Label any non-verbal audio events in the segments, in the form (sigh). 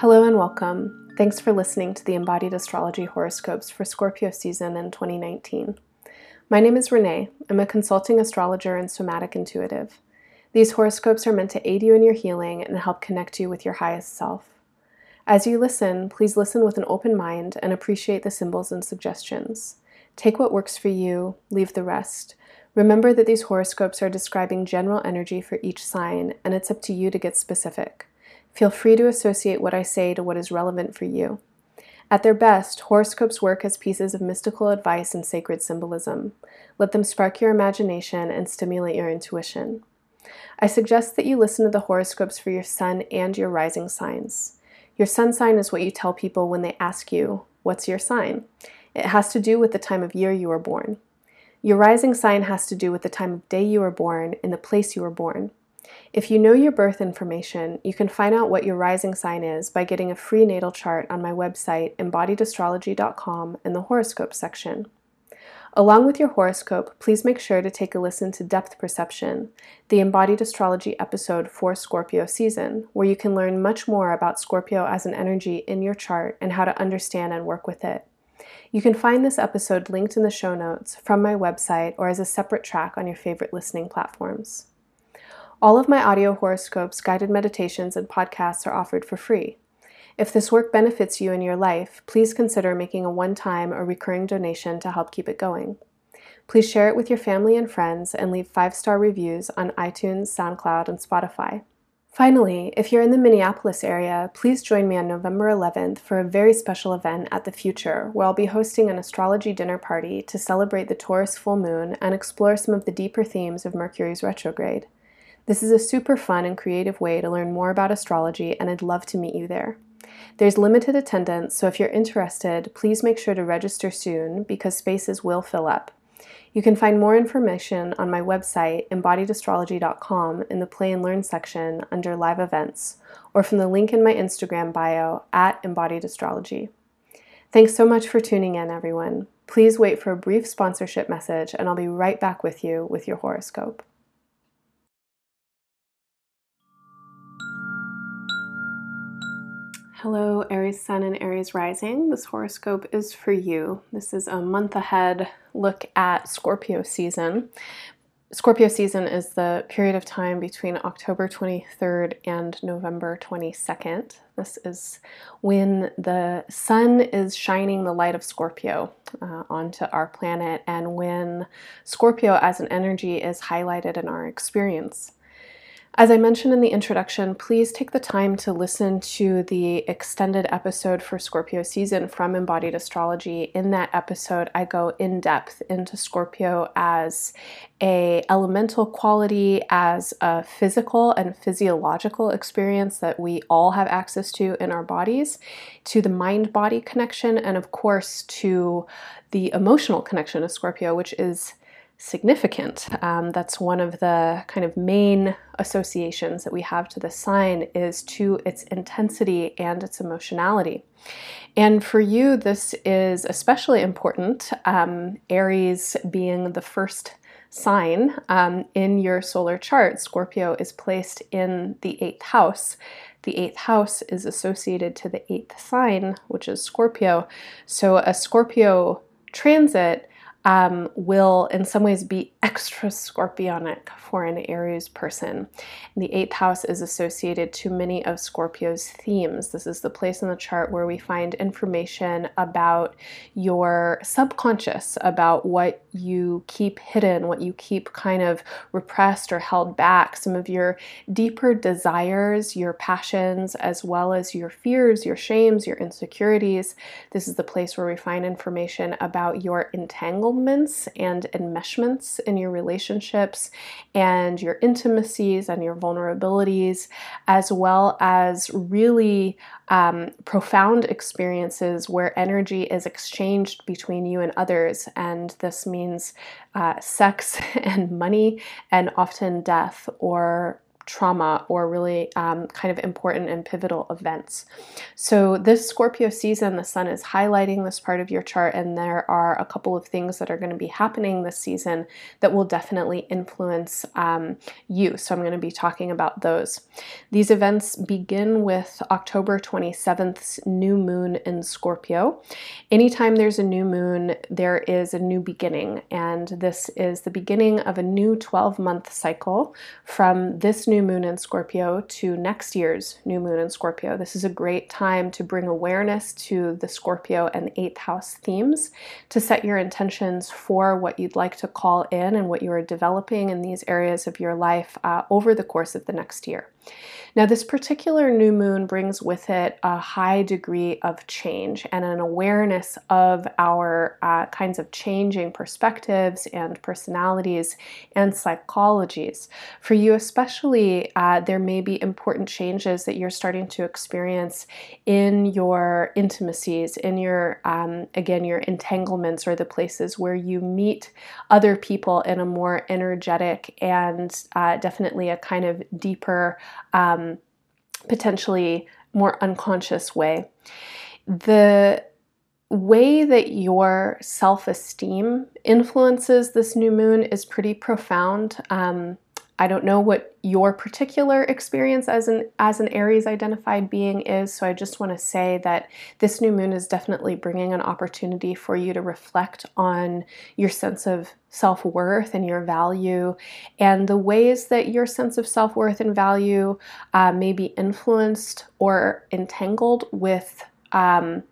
Hello and welcome. Thanks for listening to the Embodied Astrology horoscopes for Scorpio season in 2019. My name is Renee. I'm a consulting astrologer and somatic intuitive. These horoscopes are meant to aid you in your healing and help connect you with your highest self. As you listen, please listen with an open mind and appreciate the symbols and suggestions. Take what works for you, leave the rest. Remember that these horoscopes are describing general energy for each sign, and it's up to you to get specific. Feel free to associate what I say to what is relevant for you. At their best, horoscopes work as pieces of mystical advice and sacred symbolism. Let them spark your imagination and stimulate your intuition. I suggest that you listen to the horoscopes for your sun and your rising signs. Your sun sign is what you tell people when they ask you, What's your sign? It has to do with the time of year you were born. Your rising sign has to do with the time of day you were born and the place you were born. If you know your birth information, you can find out what your rising sign is by getting a free natal chart on my website, embodiedastrology.com, in the horoscope section. Along with your horoscope, please make sure to take a listen to Depth Perception, the embodied astrology episode for Scorpio season, where you can learn much more about Scorpio as an energy in your chart and how to understand and work with it. You can find this episode linked in the show notes from my website or as a separate track on your favorite listening platforms. All of my audio horoscopes, guided meditations, and podcasts are offered for free. If this work benefits you in your life, please consider making a one time or recurring donation to help keep it going. Please share it with your family and friends and leave five star reviews on iTunes, SoundCloud, and Spotify. Finally, if you're in the Minneapolis area, please join me on November 11th for a very special event at the Future, where I'll be hosting an astrology dinner party to celebrate the Taurus full moon and explore some of the deeper themes of Mercury's retrograde. This is a super fun and creative way to learn more about astrology, and I'd love to meet you there. There's limited attendance, so if you're interested, please make sure to register soon because spaces will fill up. You can find more information on my website, embodiedastrology.com, in the Play and Learn section under Live Events, or from the link in my Instagram bio at Embodied Astrology. Thanks so much for tuning in, everyone. Please wait for a brief sponsorship message, and I'll be right back with you with your horoscope. Hello, Aries Sun and Aries Rising. This horoscope is for you. This is a month ahead look at Scorpio season. Scorpio season is the period of time between October 23rd and November 22nd. This is when the sun is shining the light of Scorpio uh, onto our planet, and when Scorpio as an energy is highlighted in our experience. As I mentioned in the introduction, please take the time to listen to the extended episode for Scorpio season from Embodied Astrology. In that episode, I go in depth into Scorpio as a elemental quality, as a physical and physiological experience that we all have access to in our bodies, to the mind-body connection, and of course to the emotional connection of Scorpio, which is significant. Um, that's one of the kind of main associations that we have to the sign is to its intensity and its emotionality. And for you, this is especially important, um, Aries being the first sign um, in your solar chart. Scorpio is placed in the eighth house. The eighth house is associated to the eighth sign, which is Scorpio. So a Scorpio transit um, will in some ways be extra scorpionic for an Aries person. The eighth house is associated to many of Scorpio's themes. This is the place in the chart where we find information about your subconscious, about what you keep hidden, what you keep kind of repressed or held back, some of your deeper desires, your passions, as well as your fears, your shames, your insecurities. This is the place where we find information about your entanglement entanglements and enmeshments in your relationships and your intimacies and your vulnerabilities, as well as really um, profound experiences where energy is exchanged between you and others. And this means uh, sex (laughs) and money, and often death or trauma or really um, kind of important and pivotal events. So, this Scorpio season, the sun is highlighting this part of your chart, and there are a couple of things that are going to be happening this season that will definitely influence um, you. So, I'm going to be talking about those. These events begin with October 27th's new moon in Scorpio. Anytime there's a new moon, there is a new beginning, and this is the beginning of a new 12 month cycle from this new moon in Scorpio to next year's new moon in Scorpio. This is a great time to bring awareness to the Scorpio and eighth house themes, to set your intentions for what you'd like to call in and what you are developing in these areas of your life uh, over the course of the next year. Now, this particular new moon brings with it a high degree of change and an awareness of our uh, kinds of changing perspectives and personalities and psychologies. For you, especially, uh, there may be important changes that you're starting to experience in your intimacies, in your, um, again, your entanglements or the places where you meet other people in a more energetic and uh, definitely a kind of deeper um, potentially more unconscious way. The way that your self esteem influences this new moon is pretty profound. Um, I don't know what your particular experience as an as an Aries identified being is, so I just want to say that this new moon is definitely bringing an opportunity for you to reflect on your sense of self-worth and your value and the ways that your sense of self-worth and value uh, may be influenced or entangled with um,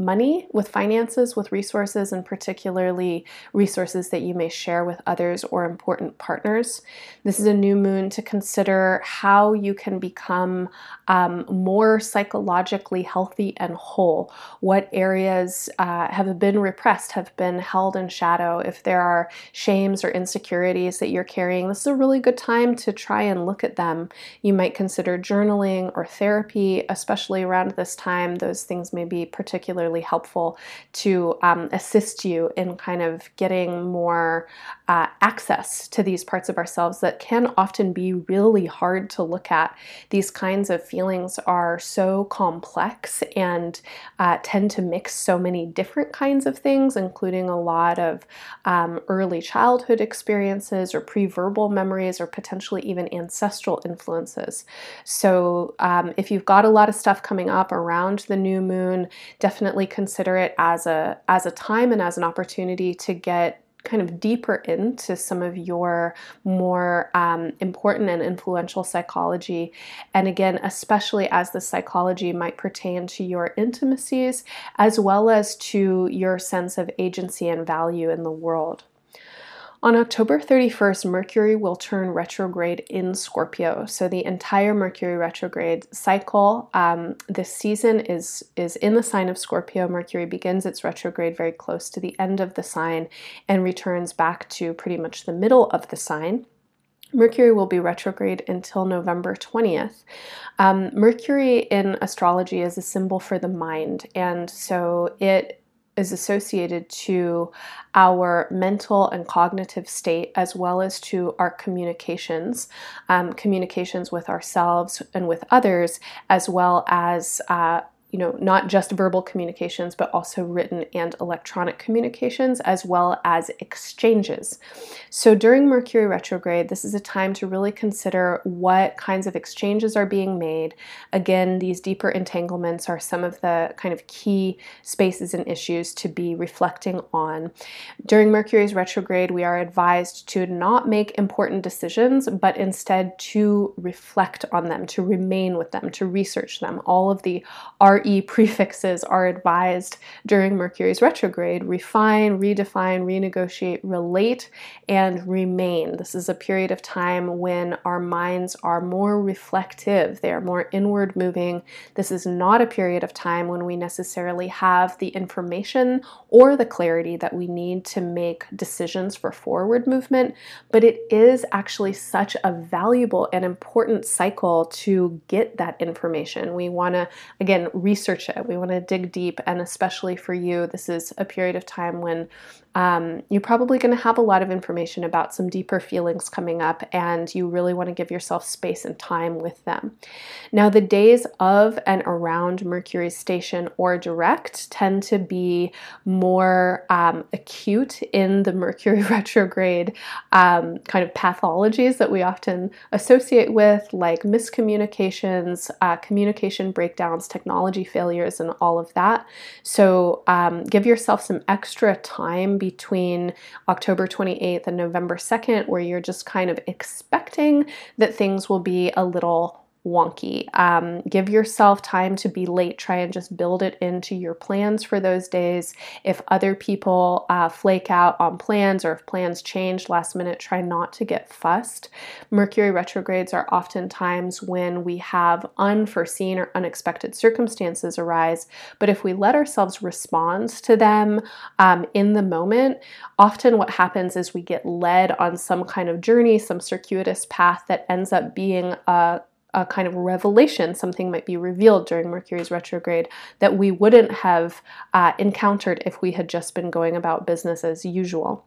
money, with finances, with resources, and particularly resources that you may share with others or important partners. This is a new moon to consider how you can become um, more psychologically healthy and whole. What areas uh, have been repressed, have been held in shadow. If there are shames or insecurities that you're carrying, this is a really good time to try and look at them. You might consider journaling or therapy, especially around this time. Those things may be particularly particularly helpful to um, assist you in kind of getting more uh, access to these parts of ourselves that can often be really hard to look at. These kinds of feelings are so complex and uh, tend to mix so many different kinds of things, including a lot of um, early childhood experiences or pre verbal memories or potentially even ancestral influences. So, um, if you've got a lot of stuff coming up around the new moon, definitely consider it as a as a time and as an opportunity to get kind of deeper into some of your more um, important and influential psychology. And again, especially as the psychology might pertain to your intimacies as well as to your sense of agency and value in the world. On October 31st, Mercury will turn retrograde in Scorpio. So the entire Mercury retrograde cycle um, this season is is in the sign of Scorpio. Mercury begins its retrograde very close to the end of the sign and returns back to pretty much the middle of the sign. Mercury will be retrograde until November 20th. Um, Mercury in astrology is a symbol for the mind, and so it is associated to our mental and cognitive state as well as to our communications, um, communications with ourselves and with others, as well as uh, you know, not just verbal communications, but also written and electronic communications, as well as exchanges. So during Mercury retrograde, this is a time to really consider what kinds of exchanges are being made. Again, these deeper entanglements are some of the kind of key spaces and issues to be reflecting on. During Mercury's retrograde, we are advised to not make important decisions, but instead to reflect on them, to remain with them, to research them. All of the art RE prefixes are advised during Mercury's retrograde refine, redefine, renegotiate, relate, and remain. This is a period of time when our minds are more reflective, they are more inward moving. This is not a period of time when we necessarily have the information or the clarity that we need to make decisions for forward movement, but it is actually such a valuable and important cycle to get that information. We want to, again, research it. We want to dig deep, and especially for you, this is a period of time when um, you're probably going to have a lot of information about some deeper feelings coming up, and you really want to give yourself space and time with them. Now, the days of and around Mercury's station or direct tend to be more um, acute in the Mercury (laughs) retrograde um, kind of pathologies that we often associate with, like miscommunications, uh, communication breakdowns, technology failures, and all of that. So, um, give yourself some extra time between October 28th and November 2nd, where you're just kind of expecting that things will be a little wonky. Um, give yourself time to be late. Try and just build it into your plans for those days. If other people uh, flake out on plans or if plans change last minute, try not to get fussed. Mercury retrogrades are often times when we have unforeseen or unexpected circumstances arise. But if we let ourselves respond to them um, in the moment, often what happens is we get led on some kind of journey, some circuitous path that ends up being a a kind of revelation, something might be revealed during Mercury's retrograde that we wouldn't have uh, encountered if we had just been going about business as usual.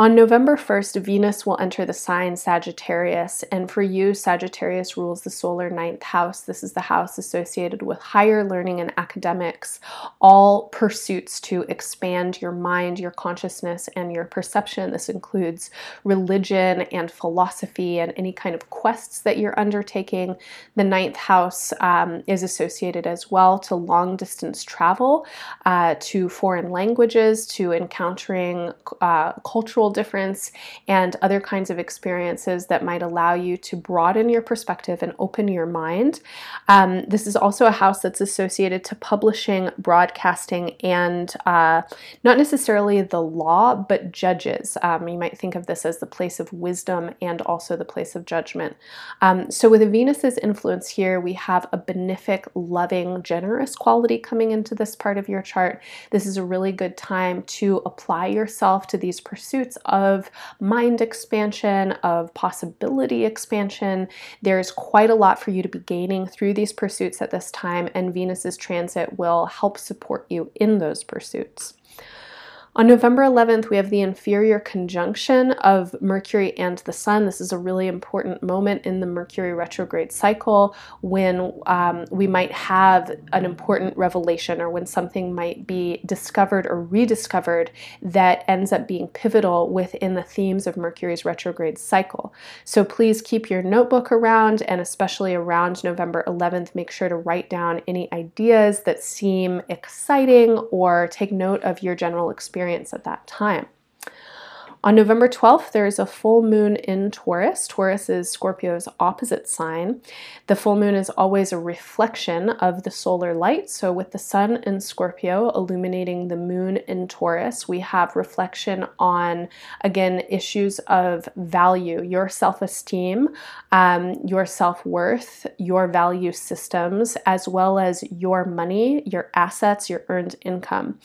On November 1st, Venus will enter the sign Sagittarius, and for you, Sagittarius rules the solar ninth house. This is the house associated with higher learning and academics, all pursuits to expand your mind, your consciousness, and your perception. This includes religion and philosophy and any kind of quests that you're undertaking. The ninth house um, is associated as well to long distance travel, uh, to foreign languages, to encountering uh, cultural difference and other kinds of experiences that might allow you to broaden your perspective and open your mind. Um, this is also a house that's associated to publishing, broadcasting, and uh, not necessarily the law, but judges. Um, you might think of this as the place of wisdom and also the place of judgment. Um, so, with Venus's influence here, we have a benefic, loving, generous quality coming into this part of your chart. This is a really good time to apply yourself to these pursuits of mind expansion, of possibility expansion. There's quite a lot for you to be gaining through these pursuits at this time, and Venus's transit will help support you in those pursuits. On November 11th, we have the inferior conjunction of Mercury and the Sun. This is a really important moment in the Mercury retrograde cycle when um, we might have an important revelation or when something might be discovered or rediscovered that ends up being pivotal within the themes of Mercury's retrograde cycle. So please keep your notebook around and especially around November 11th, make sure to write down any ideas that seem exciting or take note of your general experience experience at that time. On November 12th, there is a full moon in Taurus. Taurus is Scorpio's opposite sign. The full moon is always a reflection of the solar light. So, with the sun in Scorpio illuminating the moon in Taurus, we have reflection on, again, issues of value, your self esteem, um, your self worth, your value systems, as well as your money, your assets, your earned income.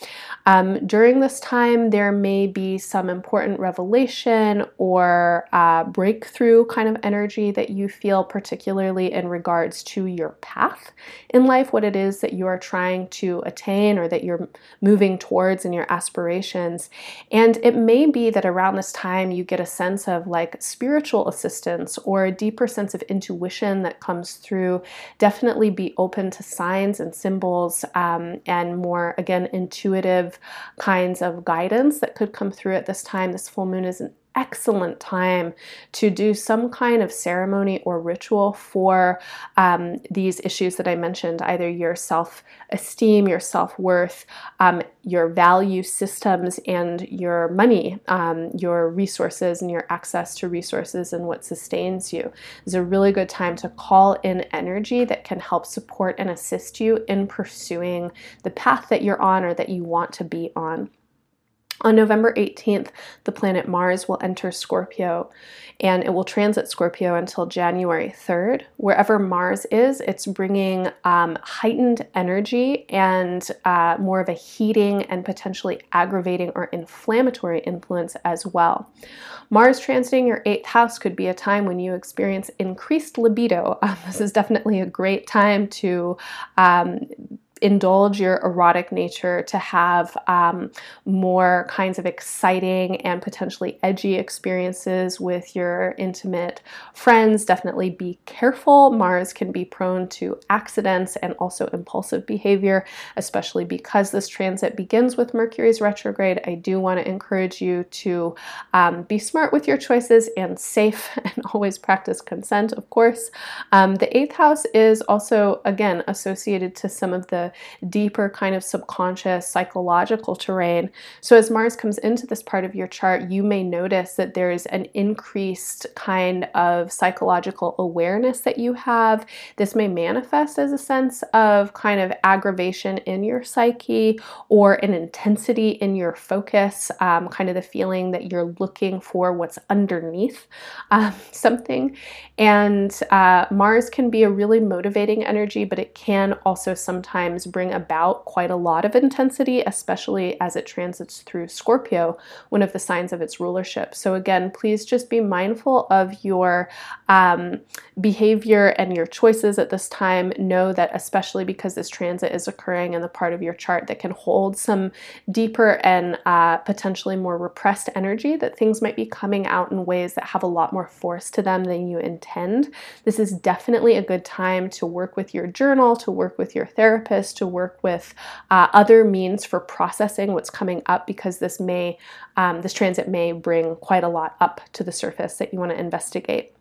Um, during this time, there may be some important revelation or uh, breakthrough kind of energy that you feel, particularly in regards to your path in life, what it is that you are trying to attain or that you're moving towards in your aspirations. And it may be that around this time you get a sense of like spiritual assistance or a deeper sense of intuition that comes through. Definitely be open to signs and symbols um, and more, again, intuitive kinds of guidance that could come through at this time. This full moon is an excellent time to do some kind of ceremony or ritual for um, these issues that I mentioned either your self esteem, your self worth, um, your value systems, and your money, um, your resources, and your access to resources and what sustains you. It's a really good time to call in energy that can help support and assist you in pursuing the path that you're on or that you want to be on. On November 18th, the planet Mars will enter Scorpio and it will transit Scorpio until January 3rd. Wherever Mars is, it's bringing um, heightened energy and uh, more of a heating and potentially aggravating or inflammatory influence as well. Mars transiting your eighth house could be a time when you experience increased libido. Um, (laughs) this is definitely a great time to um, indulge your erotic nature, to have um, more kinds of exciting and potentially edgy experiences with your intimate friends. Definitely be careful. Mars can be prone to accidents and also impulsive behavior, especially because this transit begins with Mercury's retrograde. I do want to encourage you to um, be smart with your choices and safe (laughs) and always practice consent, of course. Um, the eighth house is also, again, associated to some of the deeper kind of subconscious psychological terrain. So as Mars comes into this part of your chart, you may notice that there's an increased kind of psychological awareness that you have. This may manifest as a sense of kind of aggravation in your psyche or an intensity in your focus, um, kind of the feeling that you're looking for what's underneath um, (laughs) something. And uh, Mars can be a really motivating energy, but it can also sometimes bring about quite a lot of intensity, especially as it transits through Scorpio, one of the signs of its rulership. So, again, please just be mindful of your um, behavior and your choices at this time. Know that, especially because this transit is occurring in the part of your chart that can hold some deeper and uh, potentially more repressed energy, that things might be coming out in ways that have a lot more force to them than you intend. This is definitely a good time to work with your journal, to work with your therapist, to work with uh, other means for processing what's coming up because this may, um, this transit may bring quite a lot up to the surface that you want to investigate.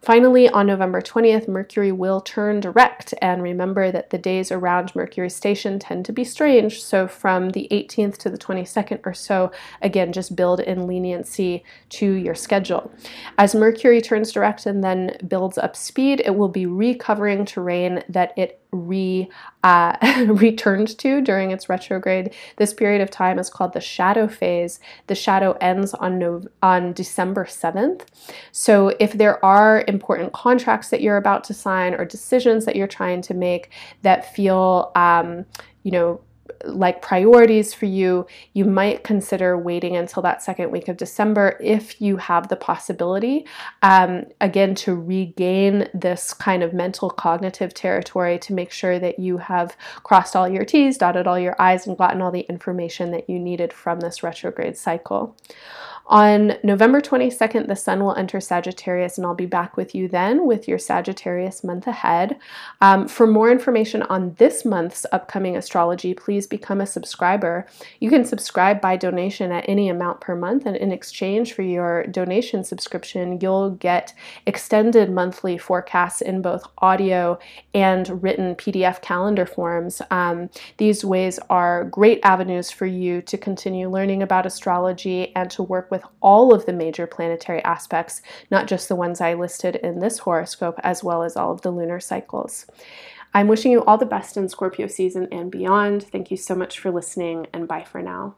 Finally, on November 20th, Mercury will turn direct, and remember that the days around Mercury's station tend to be strange. So, from the 18th to the 22nd or so, again, just build in leniency to your schedule. As Mercury turns direct and then builds up speed, it will be recovering terrain that it re uh, (laughs) returned to during its retrograde. This period of time is called the shadow phase. The shadow ends on no, on December 7th. So if there are important contracts that you're about to sign or decisions that you're trying to make that feel um, you know like priorities for you, you might consider waiting until that second week of December if you have the possibility, um, again, to regain this kind of mental cognitive territory to make sure that you have crossed all your T's, dotted all your I's, and gotten all the information that you needed from this retrograde cycle. On November 22nd, the Sun will enter Sagittarius, and I'll be back with you then with your Sagittarius month ahead. Um, for more information on this month's upcoming astrology, please become a subscriber. You can subscribe by donation at any amount per month, and in exchange for your donation subscription, you'll get extended monthly forecasts in both audio and written PDF calendar forms. Um, these ways are great avenues for you to continue learning about astrology and to work with with all of the major planetary aspects, not just the ones I listed in this horoscope, as well as all of the lunar cycles. I'm wishing you all the best in Scorpio season and beyond. Thank you so much for listening, and bye for now.